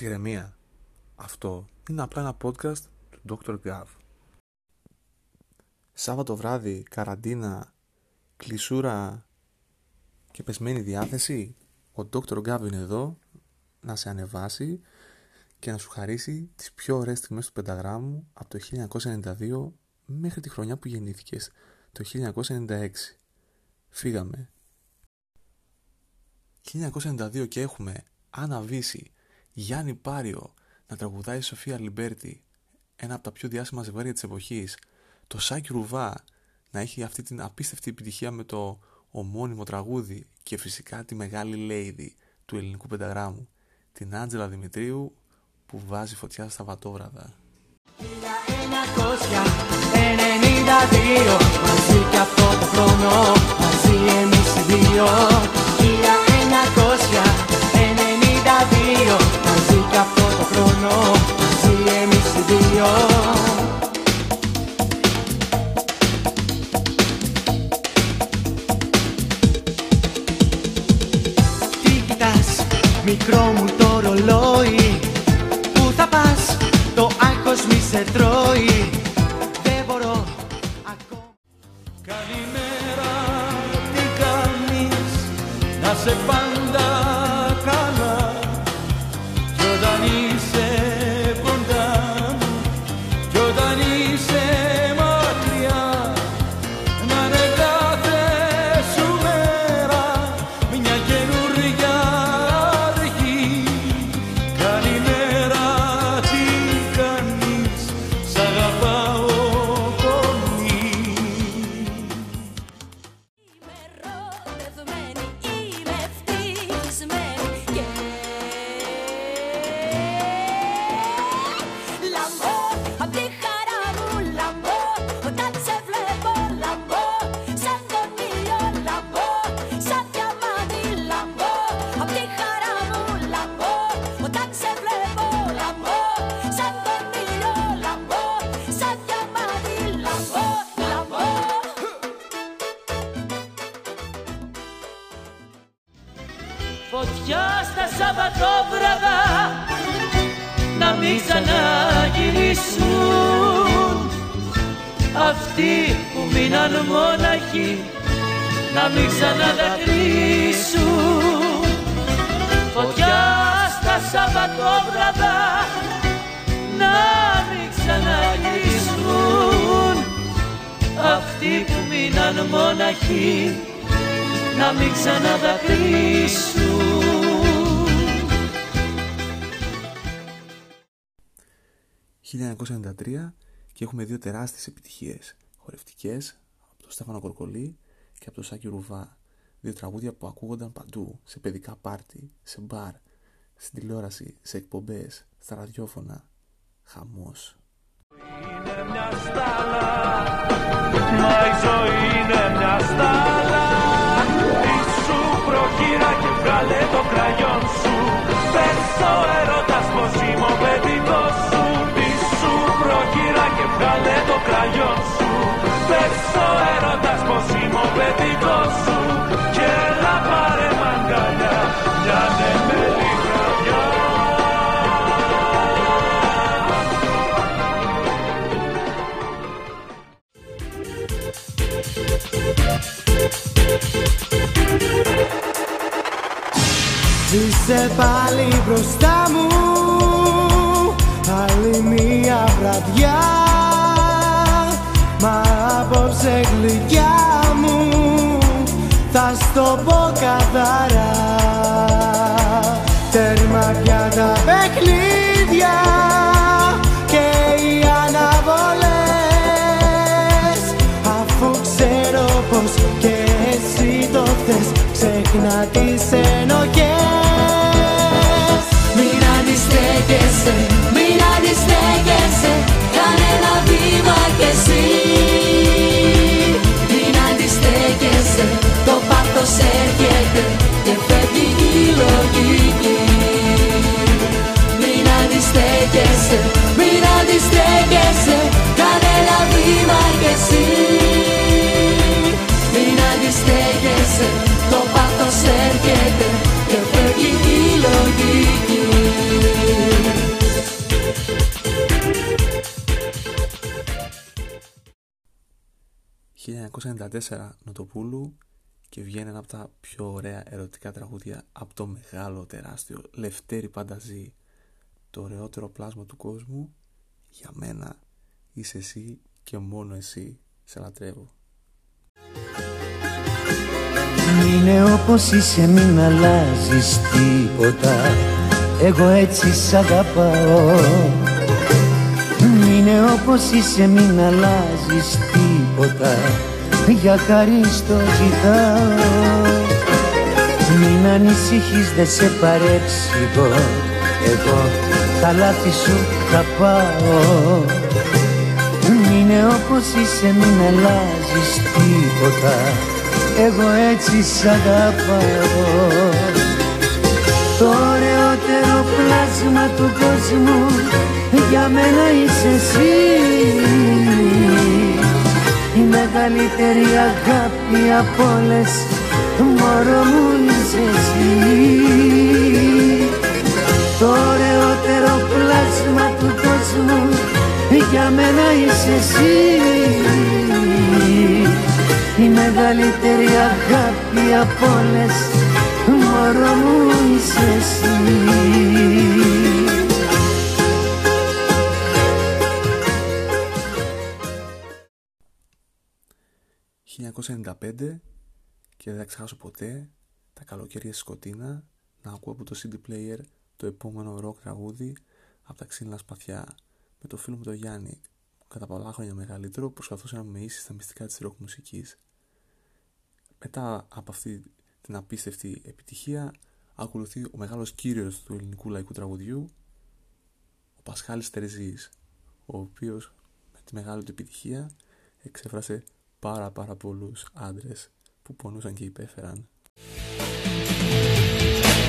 ψυχραιμία. Αυτό είναι απλά ένα podcast του Dr. Gav. Σάββατο βράδυ, καραντίνα, κλεισούρα και πεσμένη διάθεση. Ο Dr. Gav είναι εδώ να σε ανεβάσει και να σου χαρίσει τις πιο ωραίες στιγμές του πενταγράμμου από το 1992 μέχρι τη χρονιά που γεννήθηκες, το 1996. Φύγαμε. 1992 και έχουμε Άννα Βίσση, Γιάννη Πάριο να τραγουδάει η Σοφία Λιμπέρτη, ένα από τα πιο διάσημα ζευγάρια της εποχής, το Σάκη Ρουβά να έχει αυτή την απίστευτη επιτυχία με το ομώνυμο τραγούδι και φυσικά τη μεγάλη Lady του ελληνικού πενταγράμμου, την Άντζελα Δημητρίου που βάζει φωτιά στα Σαββατόβραδα. 1992 μαζί κι αυτό το χρόνο μαζί εμείς οι δύο το χρόνο μαζί εμείς οι δύο. Τι κοιτάς μικρό μου το ρολόι Φωτιά στα Σαββατόβραδα να μην ξαναγυρίσουν. Αυτοί που μείναν μόναχοι να μην ξαναδακρύσουν Φωτιά στα Σαββατόβραδα να μην ξαναγυρίσουν. Αυτοί που μείναν μόναχοι να μην ξαναδακρύσουν 1993 και έχουμε δύο τεράστιες επιτυχίες. Χορευτικές από τον Στέφανο Κορκολί και από τον Σάκη Ρουβά. Δύο τραγούδια που ακούγονταν παντού σε παιδικά πάρτι, σε μπαρ στην τηλεόραση, σε εκπομπές, στα ραδιόφωνα. Χαμός. Είναι μια στάλα, μα η ζωή είναι μια στάλα. Ήσου προχείρα και βγάλε το κραγιόν σου. Πες ο έρωτας πως είμαι ο παιδικός σου. Ήσου προχείρα και βγάλε το κραγιόν σου. Πες ο έρωτας πως είμαι ο παιδικός σου Είσαι πάλι μπροστά μου. Άλλη μία βραδιά. Μα απόψε γλυκιά μου. Θα στο πω καθαρά. Τέρμα πια τα παιχνίδια Και οι αναβολές. Αφού ξέρω πως και εσύ το θες Ξέχνα τις ενοχές this 1994 Νοτοπούλου και βγαίνει ένα από τα πιο ωραία ερωτικά τραγούδια από το μεγάλο τεράστιο Λευτέρη Πανταζή. Το ωραιότερο πλάσμα του κόσμου για μένα είσαι εσύ και μόνο εσύ. Σε λατρεύω. Είναι όπως είσαι μην αλλάζεις τίποτα. Εγώ έτσι σ' αγαπάω. Είναι όπως είσαι μην αλλάζεις τίποτα Για χαρί στο ζητάω Μην ανησυχείς δεν σε παρέξηγω Εγώ. Τα λάθη σου θα πάω. Είναι όπως είσαι μην αλλάζεις τίποτα. Εγώ έτσι σ' αγαπάω. Το ωραιότερο πλάσμα του κόσμου Για μένα είσαι εσύ Η μεγαλύτερη αγάπη από όλες Μωρό μου είσαι εσύ. Το ωραιότερο πλάσμα του κόσμου για μένα είσαι εσύ. Η μεγαλύτερη αγάπη από όλες μωρό μου είσαι εσύ 1995 και δεν θα ξεχάσω ποτέ τα καλοκαίρια στη Σκοτίνα να ακούω από το CD player το επόμενο rock τραγούδι από τα ξύλινα σπαθιά με το φίλο μου τον Γιάννη που κατά πολλά χρόνια μεγαλύτερο προσπαθούσε να με ίσει στα μυστικά της rock μουσικής. Μετά από αυτή την απίστευτη επιτυχία ακολουθεί ο μεγάλος κύριος του ελληνικού λαϊκού τραγουδιού ο Πασχάλης Τερζής ο οποίος με τη μεγάλη του επιτυχία εξέφρασε πάρα πάρα πολλούς άντρες που πονούσαν και υπέφεραν.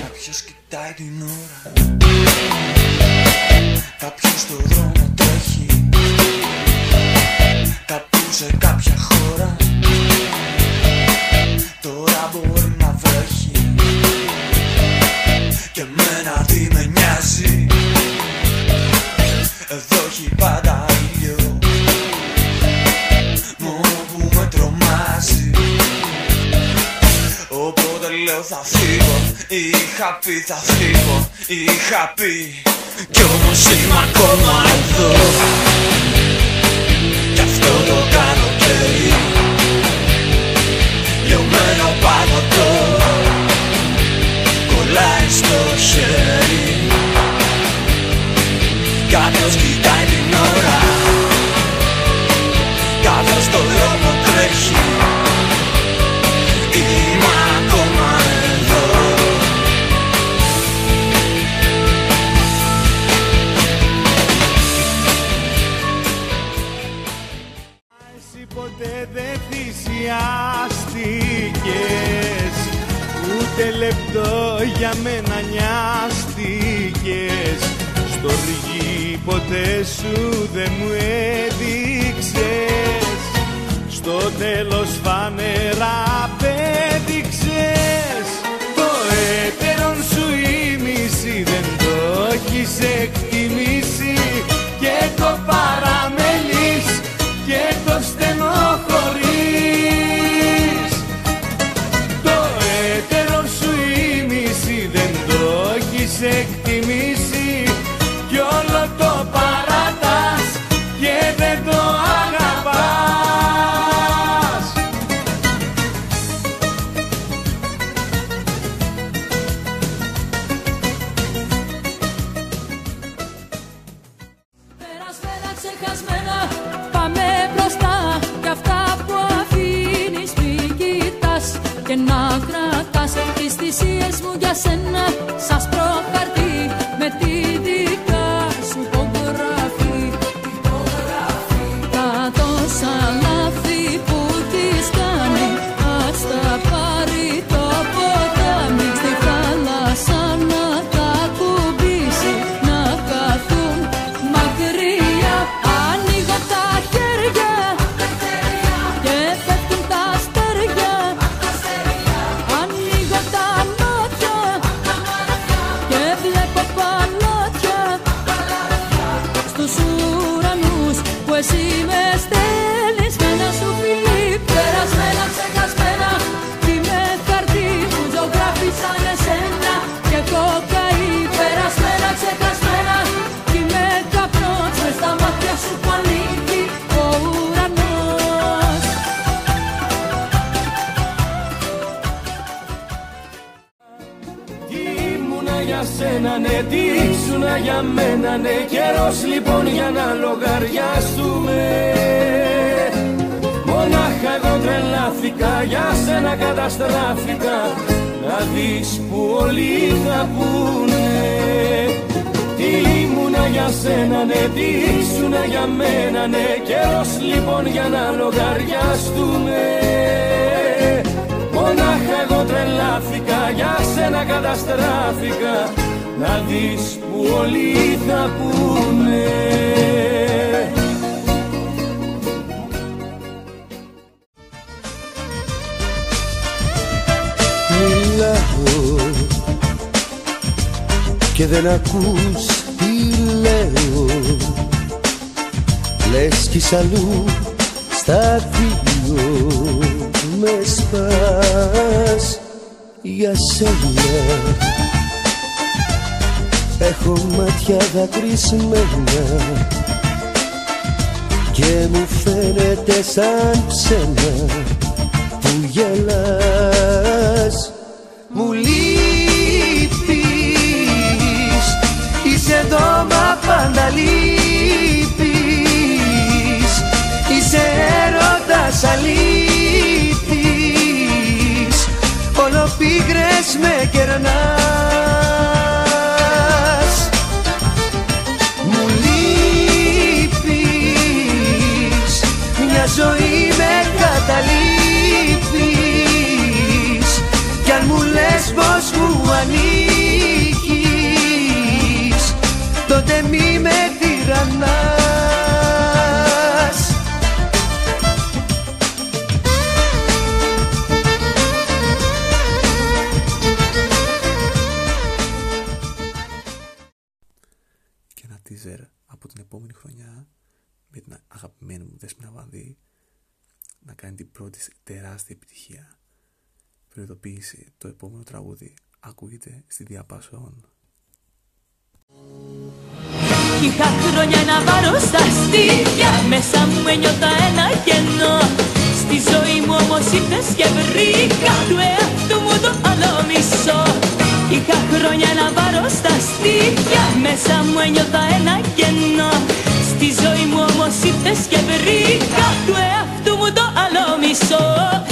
Κάποιος κοιτάει την ώρα. Κάποιος στο δρόμο τρέχει. Κάπου σε κάποια χώρα. Τώρα μπορεί να βρέχει. Και μένα τι με νοιάζει θα φύγω Είχα πει θα φύγω. Είχα πει. Κι όμως είμαι ακόμα εδώ. Κι αυτό το καλοκαίρι Λιωμένο παγωτό Κολλάει στο χέρι. Κάποιος κοιτάει για μένα νοιάστηκες. Στο ρηγί ποτέ σου δεν μου έδειξες. Στο τέλος φανερά πέδειξες Το έτερον σου ήμιση δεν το έχεις εκτιμήσει. Και το παραμελείς και το στενοχωρείς έχεις σένα Σας προχαρτί για μένα ναι καιρός λοιπόν για να λογαριαστούμε Μονάχα εγώ τρελάθηκα για σένα καταστράφηκα. Να δεις που όλοι θα πούνε. Τι ήμουνα για σένα ναι τι ήσουνα για μένα ναι. Καιρός λοιπόν για να λογαριαστούμε Μονάχα εγώ τρελάθηκα για σένα καταστράφηκα να δεις που όλοι θα πούνε. Μιλάω και δεν ακούς τι λέω. Λες κι είσαι αλλού στα δύο με σπάς για σένα Έχω μάτια δακρυσμένα και μου φαίνεται σαν ψέμα που γελάς Μου λείπεις. Είσαι εδώ μα πάντα λείπεις. Είσαι έρωτας αλήθης. Όλο πίγρες με κερνάς κάνει την πρώτη της τεράστια επιτυχία. Προειδοποίηση, το επόμενο τραγούδι. Ακούγεται στη διαπάσεων. Είχα χρόνια να πάρω στα στήθια Μέσα μου ένιωθα ένα κενό. Στη ζωή μου όμως ήρθες και βρήκα. Του εαυτού μου το άλλο μισό. Είχα χρόνια να πάρω στα στήθια Μέσα μου ένιωθα ένα κενό so